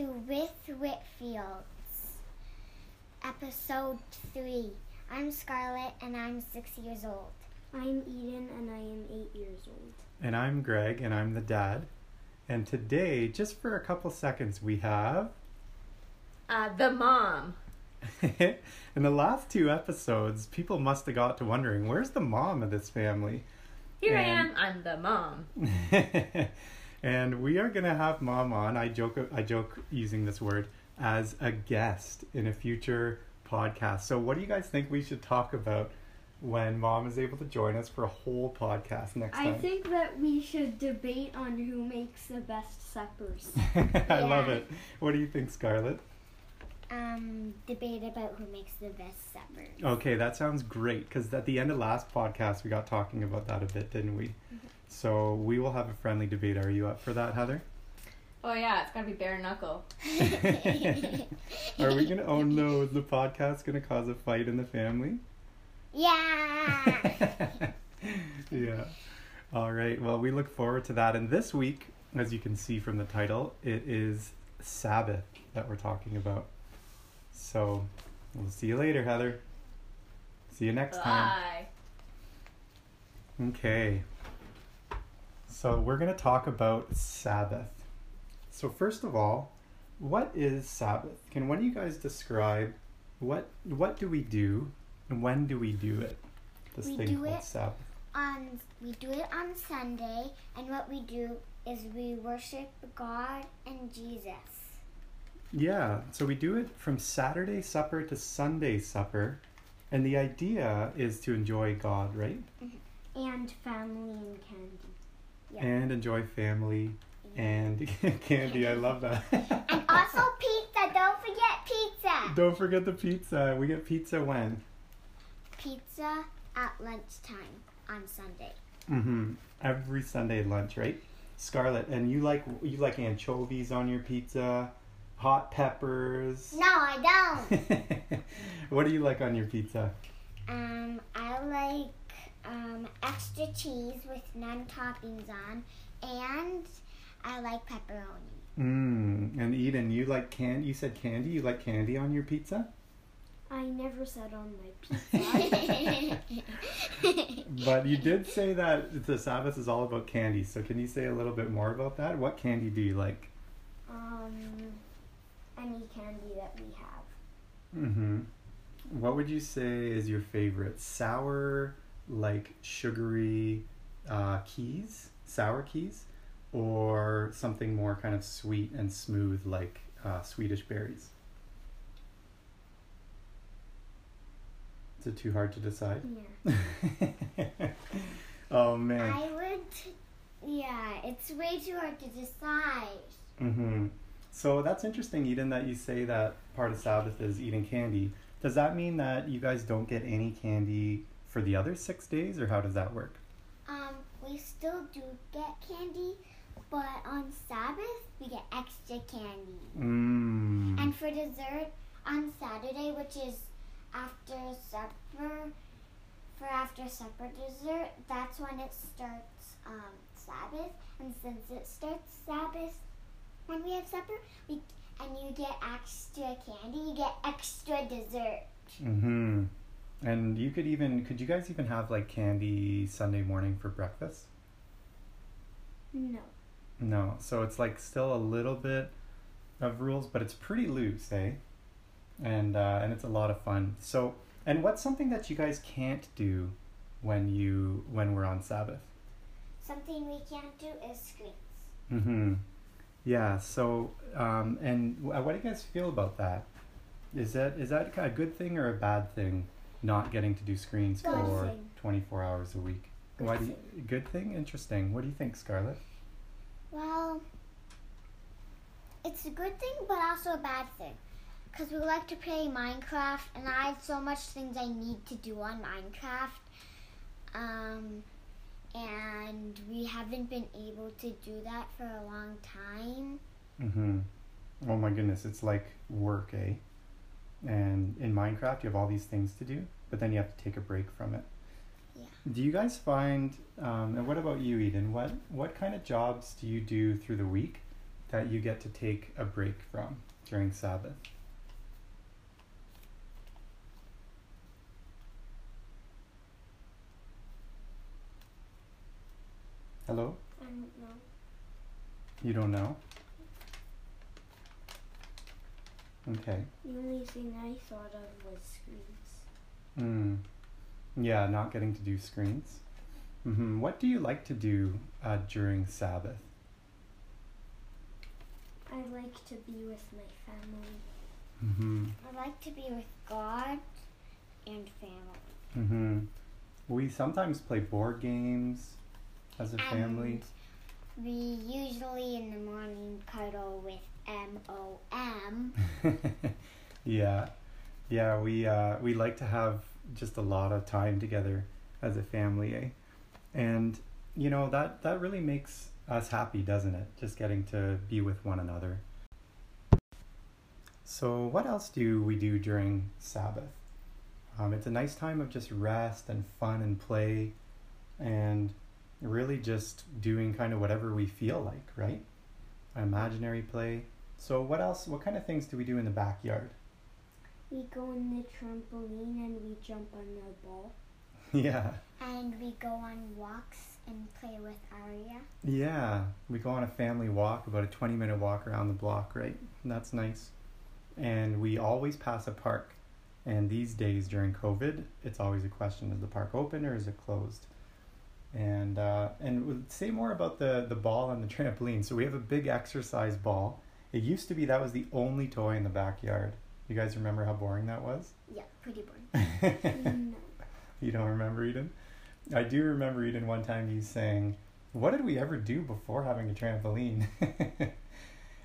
to With Whitfields, episode 3. I'm Scarlett and I'm six years old. I'm Eden and I am eight years old. And I'm Greg and I'm the dad. And today, just for a couple seconds, we have. Uh, the mom. In the last two episodes, people must have got to wondering where's the mom of this family? Here I am. I'm the mom. and we are gonna have mom on. I joke. I joke using this word as a guest in a future podcast. So, what do you guys think we should talk about when mom is able to join us for a whole podcast next I time? I think that we should debate on who makes the best suppers. I love it. What do you think, Scarlett? Um, debate about who makes the best suppers. Okay, that sounds great because at the end of last podcast, we got talking about that a bit, didn't we? So we will have a friendly debate. Are you up for that, Heather? Oh yeah, it's gotta be bare knuckle. Are we gonna? Oh no, is the podcast gonna cause a fight in the family? yeah! yeah. All right. Well, we look forward to that. And this week, as you can see from the title, it is Sabbath that we're talking about. So we'll see you later, Heather. See you next time. Bye. Okay. So we're going to talk about Sabbath. So first of all, what is Sabbath? Can one of you guys describe what what do we do and when do we do it? This We thing do called it Sabbath. on we do it on Sunday, and what we do is we worship God and Jesus. Yeah, so we do it from Saturday supper to Sunday supper. And the idea is to enjoy God, right? Mm-hmm. and family and candy. Yeah. And enjoy family and candy. I love that. And also pizza. Don't forget pizza. Don't forget the pizza. We get pizza when? Pizza at lunchtime on Sunday. Mm-hmm. Every Sunday lunch, right? Scarlet, and you like you like anchovies on your pizza, hot peppers. No, I don't. what do you like on your pizza? Um, I like um, extra cheese with none toppings on, and I like pepperoni. Mmm. And Eden, you like candy? you said candy? You like candy on your pizza? I never said on my pizza. But you did say that the Sabbath is all about candy. So can you say a little bit more about that? What candy do you like? um, any candy that we have. Mm-hmm. What would you say is your favorite? Sour, like sugary uh, keys, sour keys, or something more kind of sweet and smooth, like uh, Swedish berries? Is it too hard to decide? Yeah. oh man. I would. Yeah, it's way too hard to decide. Mm-hmm. So that's interesting, Eden, that you say that part of Sabbath is eating candy. Does that mean that you guys don't get any candy for the other six days, or how does that work? Um, we still do get candy, but on Sabbath we get extra candy. Mm. And for dessert on Saturday, which is after supper, for after supper dessert, that's when it starts um, Sabbath. And since it starts Sabbath when we have supper, we and you get extra candy, you get extra dessert. Mm-hmm. And you could even, could you guys even have like candy Sunday morning for breakfast? No. No. So it's like still a little bit of rules, but it's pretty loose, eh? And uh, and it's a lot of fun. So, and what's something that you guys can't do when you when we're on Sabbath? Something we can't do is screens. Mm-hmm. Yeah. So, um, and what do you guys feel about that? Is that is that a good thing or a bad thing? Not getting to do screens Good for thing. twenty four hours a week. Good Why do you, good thing? Interesting. What do you think, Scarlett? Well, it's a good thing, but also a bad thing. Because we like to play Minecraft, and I have so much things I need to do on Minecraft. Um, and we haven't been able to do that for a long time. Mm-hmm. Oh my goodness, it's like work, eh? And in Minecraft, you have all these things to do, but then you have to take a break from it. Yeah. Do you guys find? Um, and what about you, Eden? What what kind of jobs do you do through the week that you get to take a break from during Sabbath? Hello? I don't know. You don't know? Okay. The only thing I thought of was screens. Mm. Yeah, not getting to do screens. hmm What do you like to do uh, during Sabbath? I like to be with my family. hmm I like to be with God and family. hmm We sometimes play board games as a family. And we usually in the morning cuddle with M O M. yeah, yeah. We uh, we like to have just a lot of time together as a family, eh? And you know that that really makes us happy, doesn't it? Just getting to be with one another. So, what else do we do during Sabbath? Um, it's a nice time of just rest and fun and play, and really just doing kind of whatever we feel like, right? Imaginary play. So, what else? What kind of things do we do in the backyard? We go on the trampoline and we jump on the ball. yeah, And we go on walks and play with Aria. yeah. We go on a family walk, about a 20 minute walk around the block, right? That's nice. And we always pass a park. And these days during COVID, it's always a question is the park open or is it closed? And uh, and we'll say more about the, the ball and the trampoline. So we have a big exercise ball. It used to be that was the only toy in the backyard. You guys remember how boring that was? Yeah, pretty boring. no. You don't remember Eden? I do remember Eden one time you saying, What did we ever do before having a trampoline?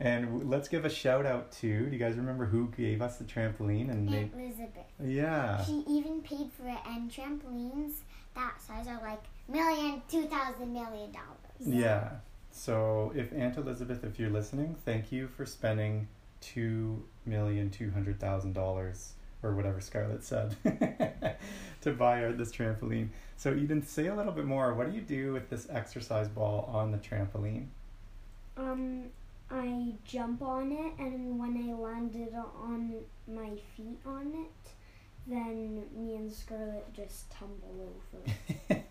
and w- let's give a shout out to, do you guys remember who gave us the trampoline? And Aunt Elizabeth. yeah. She even paid for it, and trampolines that size are like million, two thousand million dollars. Yeah. So if Aunt Elizabeth, if you're listening, thank you for spending two million two hundred thousand dollars or whatever Scarlett said to buy our, this trampoline. So Eden, say a little bit more. What do you do with this exercise ball on the trampoline? Um, I jump on it, and when I landed on my feet on it, then me and Scarlett just tumble over.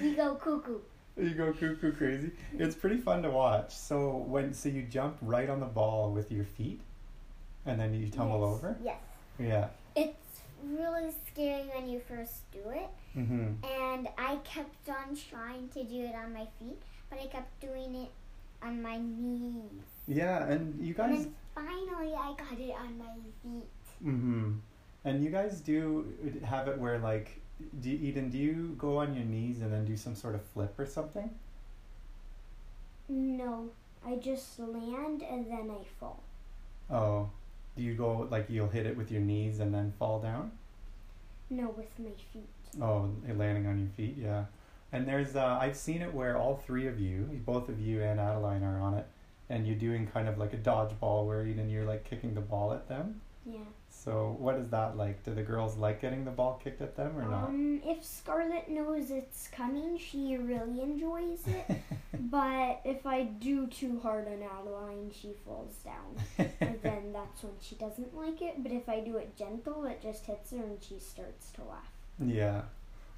we go cuckoo. you go cuckoo crazy. It's pretty fun to watch. So when so you jump right on the ball with your feet, and then you tumble Yes. over. Yes. Yeah. It's really scary when you first do it, Mhm. and I kept on trying to do it on my feet, but I kept doing it on my knees. Yeah, and you And guys. then finally, I got it on my feet. Mm-hmm. And you guys do have it where like, do you, Eden? Do you go on your knees and then do some sort of flip or something? No, I just land and then I fall. Oh, do you go like you'll hit it with your knees and then fall down? No, with my feet. Oh, landing on your feet, yeah. And there's uh, I've seen it where all three of you, both of you and Adeline are on it, and you're doing kind of like a dodgeball where Eden you're like kicking the ball at them. Yeah. So what is that like? Do the girls like getting the ball kicked at them or not? Um, if Scarlett knows it's coming, she really enjoys it. but if I do too hard on Adeline, she falls down. and then that's when she doesn't like it. But if I do it gentle, it just hits her and she starts to laugh. Yeah,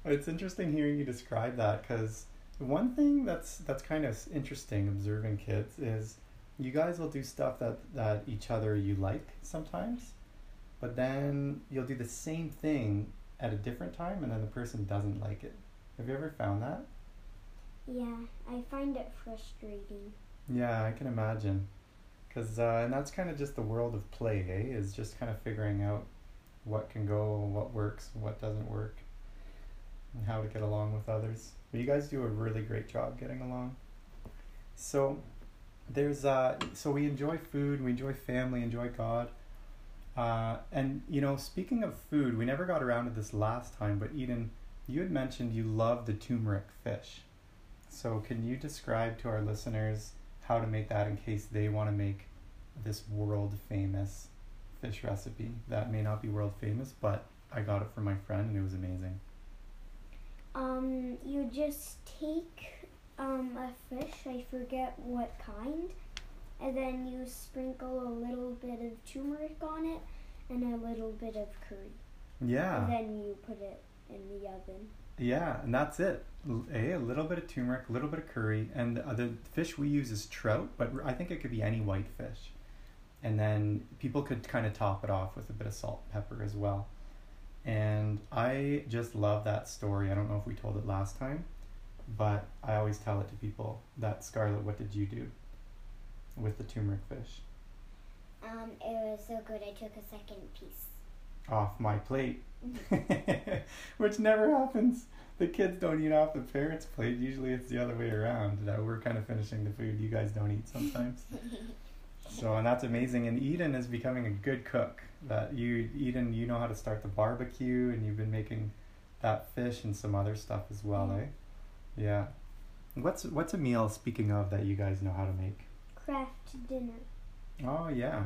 it's interesting hearing you describe that because one thing that's that's kind of interesting observing kids is you guys will do stuff that that each other you like sometimes, but then you'll do the same thing at a different time and then the person doesn't like it. Have you ever found that? Yeah, I find it frustrating. Yeah, I can imagine. Cause uh, and that's kind of just the world of play, eh? Is just kind of figuring out what can go, what works, what doesn't work, and how to get along with others. But you guys do a really great job getting along. So there's uh, so we enjoy food, we enjoy family, enjoy God. Uh, and you know, speaking of food, we never got around to this last time, but Eden, you had mentioned you love the turmeric fish. So can you describe to our listeners how to make that in case they want to make this world famous fish recipe that may not be world famous, but I got it from my friend and it was amazing. Um, you just take um a fish, I forget what kind, and then you sprinkle a little bit of turmeric on it and a little bit of curry. Yeah. And then you put it in the oven. Yeah, and that's it. A little bit of turmeric, a little bit of curry, and the, the fish we use is trout, but I think it could be any white fish. And then people could kind of top it off with a bit of salt and pepper as well. And I just love that story. I don't know if we told it last time, but I always tell it to people. That Scarlett, what did you do with the turmeric fish? Um, it was so good I took a second piece. Off my plate. Which never happens. The kids don't eat off the parents' plate. Usually it's the other way around. That we're kind of finishing the food. You guys don't eat sometimes. so and that's amazing. And Eden is becoming a good cook. That you Eden, you know how to start the barbecue, and you've been making that fish and some other stuff as well, eh? Yeah. What's what's a meal? Speaking of that, you guys know how to make. Kraft Dinner. Oh yeah,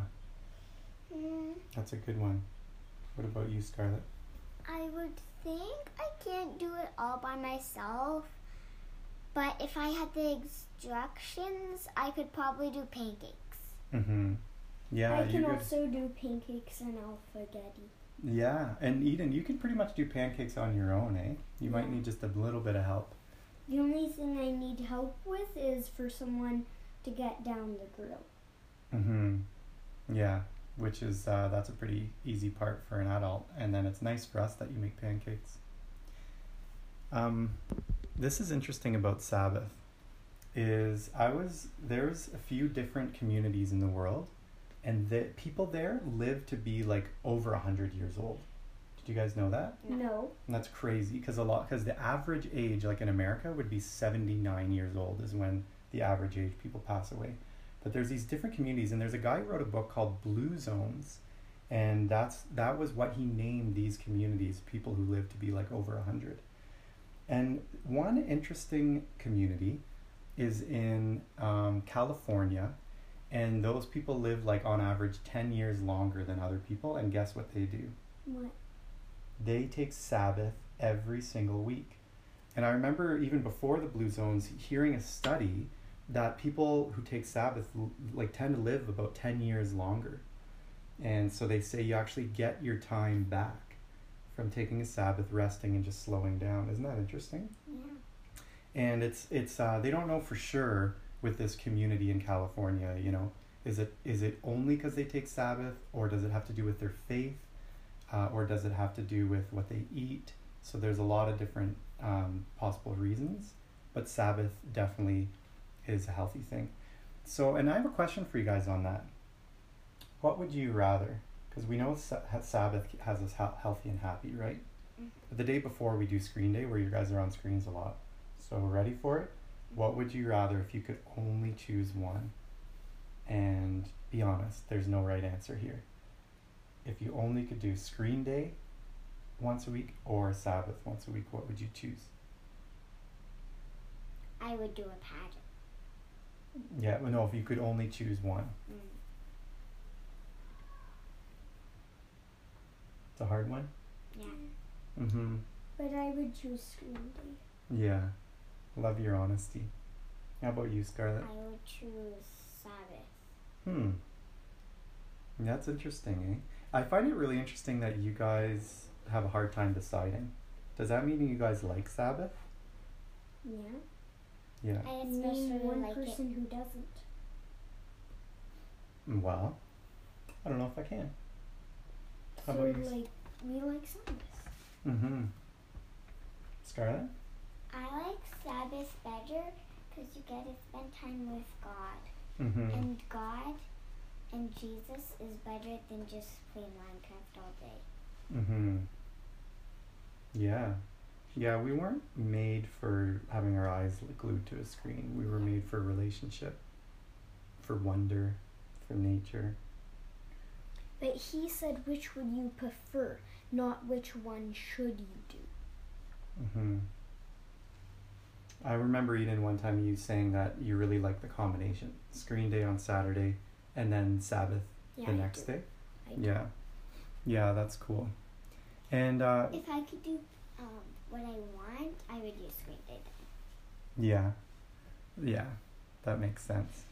Mm, that's a good one. What about you, Scarlett? I would think I can't do it all by myself, but if I had the instructions, I could probably do pancakes. Mm-hmm. Yeah, I can could. also do pancakes and Alphaghetti. Yeah, and Eden, you can pretty much do pancakes on your own, eh? You might need just a little bit of help. The only thing I need help with is for someone to get down the grill. Mm-hmm. Yeah, which is uh, that's a pretty easy part for an adult, and then it's nice for us that you make pancakes. Um, this is interesting about Sabbath. Is I was there's a few different communities in the world, and the people there live to be like over a hundred years old. Did you guys know that? No. No. And that's crazy because a lot because the average age like in America would be 79 years old is when the average age people pass away. But there's these different communities and there's a guy who wrote a book called Blue Zones and that's that was what he named these communities people who live to be like over 100. And one interesting community is in um, California and those people live like on average 10 years longer than other people and guess what they do? What? They take Sabbath every single week. And I remember even before the Blue Zones hearing a study that people who take Sabbath like tend to live about 10 years longer. And so they say you actually get your time back from taking a Sabbath, resting and just slowing down. Isn't that interesting? Yeah. and it's it's uh, they don't know for sure with this community in California. You know, is it is it only because they take Sabbath, or does it have to do with their faith, uh, or does it have to do with what they eat? So there's a lot of different um, possible reasons, but Sabbath definitely is a healthy thing. So, and I have a question for you guys on that. What would you rather? Because we know Sabbath has us healthy and happy, right? Mhm. But the day before we do screen day, where you guys are on screens a lot. So ready for it? What would you rather if you could only choose one? And be honest, there's no right answer here. If you only could do screen day once a week or Sabbath once a week, what would you choose? I would do a pageant. Yeah, well, no, if you could only choose one. Mm. It's a hard one. Yeah. Mm-hmm. But I would choose screen day. Yeah. Love your honesty. How about you, Scarlett? I would choose Sabbath. Hmm. That's interesting, eh? I find it really interesting that you guys have a hard time deciding. Does that mean you guys like Sabbath? Yeah. Yeah. I Name especially one like it. person who doesn't. Well, I don't know if I can. How so about you? like we like Sabbath. Mm-hmm. Scarlett? I like Sabbath better because you get to spend time with God. Mm-hmm. And God and Jesus is better than just playing Minecraft all day. Mm-hmm. Yeah. Yeah, we weren't made for having our eyes glued to a screen. We were made for relationship, for wonder, for nature. But he said which would you prefer, not which one should you do. Mm-hmm. I remember Eden one time you saying that you really like the combination screen day on Saturday and then Sabbath Yeah, the next day. Yeah, yeah, that's cool. And uh, If I could do um, what I want, I would use Screen Day then. yeah, yeah, that makes sense.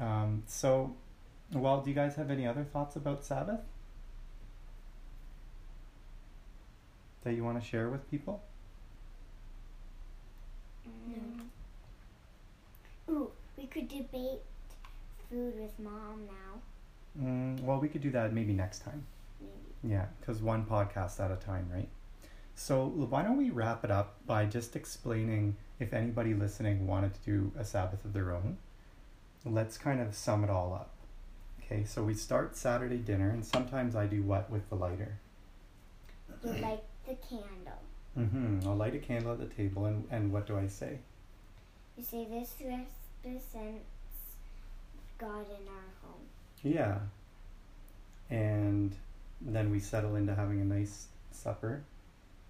Um, so, well, do you guys have any other thoughts about Sabbath that you want to share with people? Mm. Ooh, we could debate food with mom now. Mm, well, we could do that maybe next time. Maybe. Yeah, because one podcast at a time, right? So why don't we wrap it up by just explaining if anybody listening wanted to do a Sabbath of their own? Let's kind of sum it all up. Okay, so we start Saturday dinner, and sometimes I do what with the lighter? You light the candle. Mm-hmm. I'll light a candle at the table, and, and what do I say? You say this represents God in our home. Yeah. And then we settle into having a nice supper.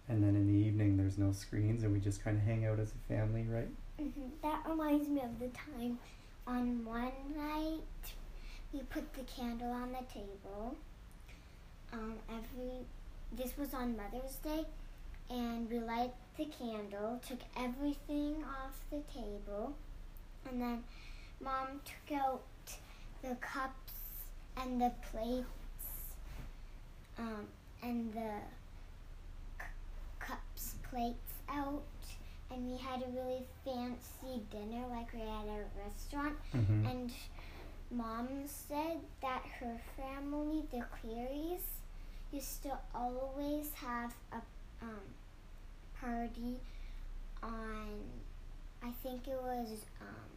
And then in the evening, there's no screens, and we just kind of hang out as a family, right? hmm That reminds me of the time on one night we put the candle on the table. Um, every this was on Mother's Day, and we light the candle, took everything off the table, and then Mom took out the cups and the plates, um, and the cups, plates out, and we had a really fancy dinner like we had at a restaurant. Mm-hmm. And mom said that her family, the Clearys, used to always have a um, party on, I think it was um,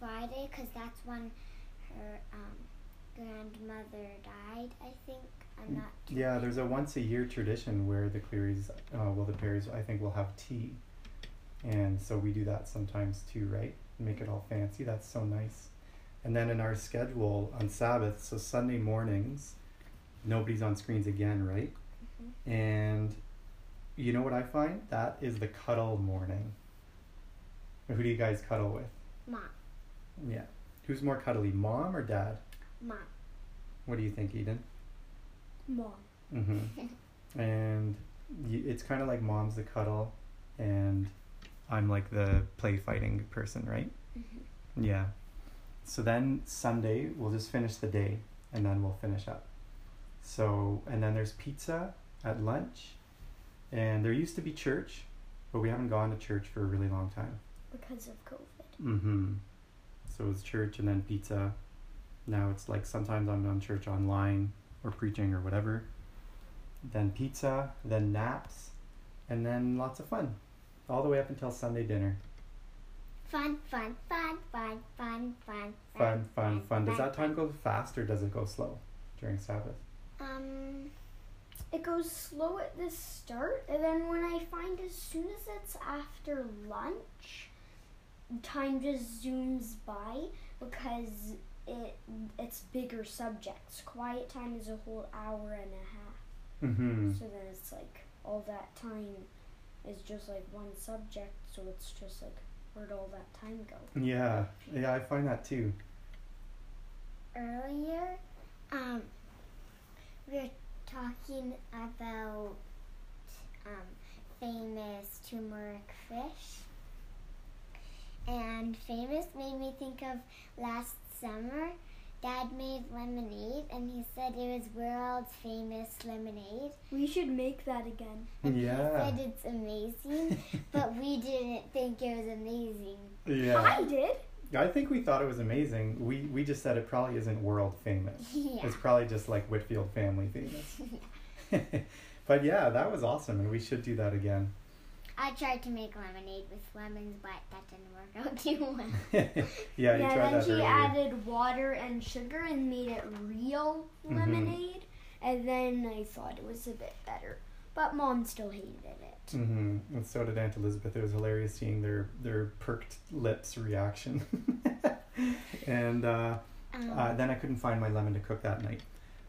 Friday, because that's when her um, grandmother died, I think. I'm not too Yeah, there's a once a year tradition where the Clearys, uh, well, the Perrys, I think, will have tea. And so we do that sometimes too, right? Make it all fancy. That's so nice. And then in our schedule on Sabbath, so Sunday mornings, nobody's on screens again, right? Mhm. And you know what I find? That is the cuddle morning. Who do you guys cuddle with? Mom. Yeah. Who's more cuddly, mom or dad? Mom. What do you think, Eden? Mom. Mm-hmm. and y- it's kind of like mom's the cuddle, and I'm like the play fighting person, right? Mhm. Yeah. So then Sunday we'll just finish the day, and then we'll finish up. So and then there's pizza at lunch, and there used to be church, but we haven't gone to church for a really long time. Because of COVID. Mm-hmm. So it's church and then pizza. Now it's like sometimes I'm on church online or preaching or whatever. Then pizza, then naps, and then lots of fun. All the way up until Sunday dinner. Fun, fun, fun, fun, fun, fun, Fun, fun, fun. Does that time go fast or does it go slow during Sabbath? Um, It goes slow at the start, and then when I find as soon as it's after lunch, time just zooms by because it it's bigger subjects. Quiet time is a whole hour and a half. Mm-hmm. So then it's like all that time is just like one subject, so it's just like where'd all that time go? Yeah, yeah, I find that too. earlier, um, we were talking about um, famous turmeric fish. And famous made me think of last summer. Dad made lemonade, and he said it was world famous lemonade. We should make that again. And Yeah. he said it's amazing, but we didn't think it was amazing. Yeah. I did. I think we thought it was amazing. We we just said it probably isn't world famous. Yeah. It's probably just like Whitfield family famous. but yeah, that was awesome, and we should do that again. I tried to make lemonade with lemons, but that didn't work out too well. yeah, you tried then that she earlier. added water and sugar and made it real Mhm. lemonade. And then I thought it was a bit better. But mom still hated it. Mm-hmm. And so did Aunt Elizabeth. It was hilarious seeing their their perked lips reaction. and uh, Um, uh, then I couldn't find my lemon to cook that night.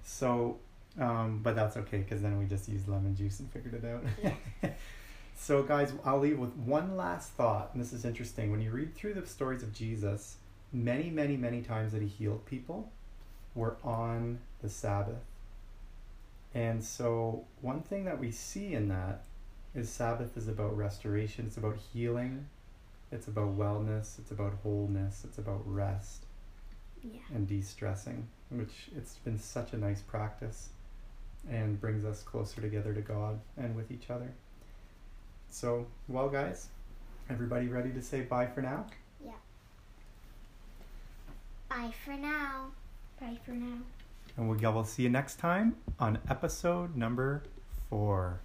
So, um, but that's okay because then we just used lemon juice and figured it out. So, guys, I'll leave with one last thought, and this is interesting. When you read through the stories of Jesus, many, many, many times that he healed people were on the Sabbath. And so, one thing that we see in that is Sabbath is about restoration, it's about healing, it's about wellness, it's about wholeness, it's about rest. Yeah. and de-stressing, which it's been such a nice practice and brings us closer together to God and with each other. So, well guys, everybody ready to say bye for now? Yeah. Bye for now. Bye for now. And we'll, we'll see you next time on episode number four.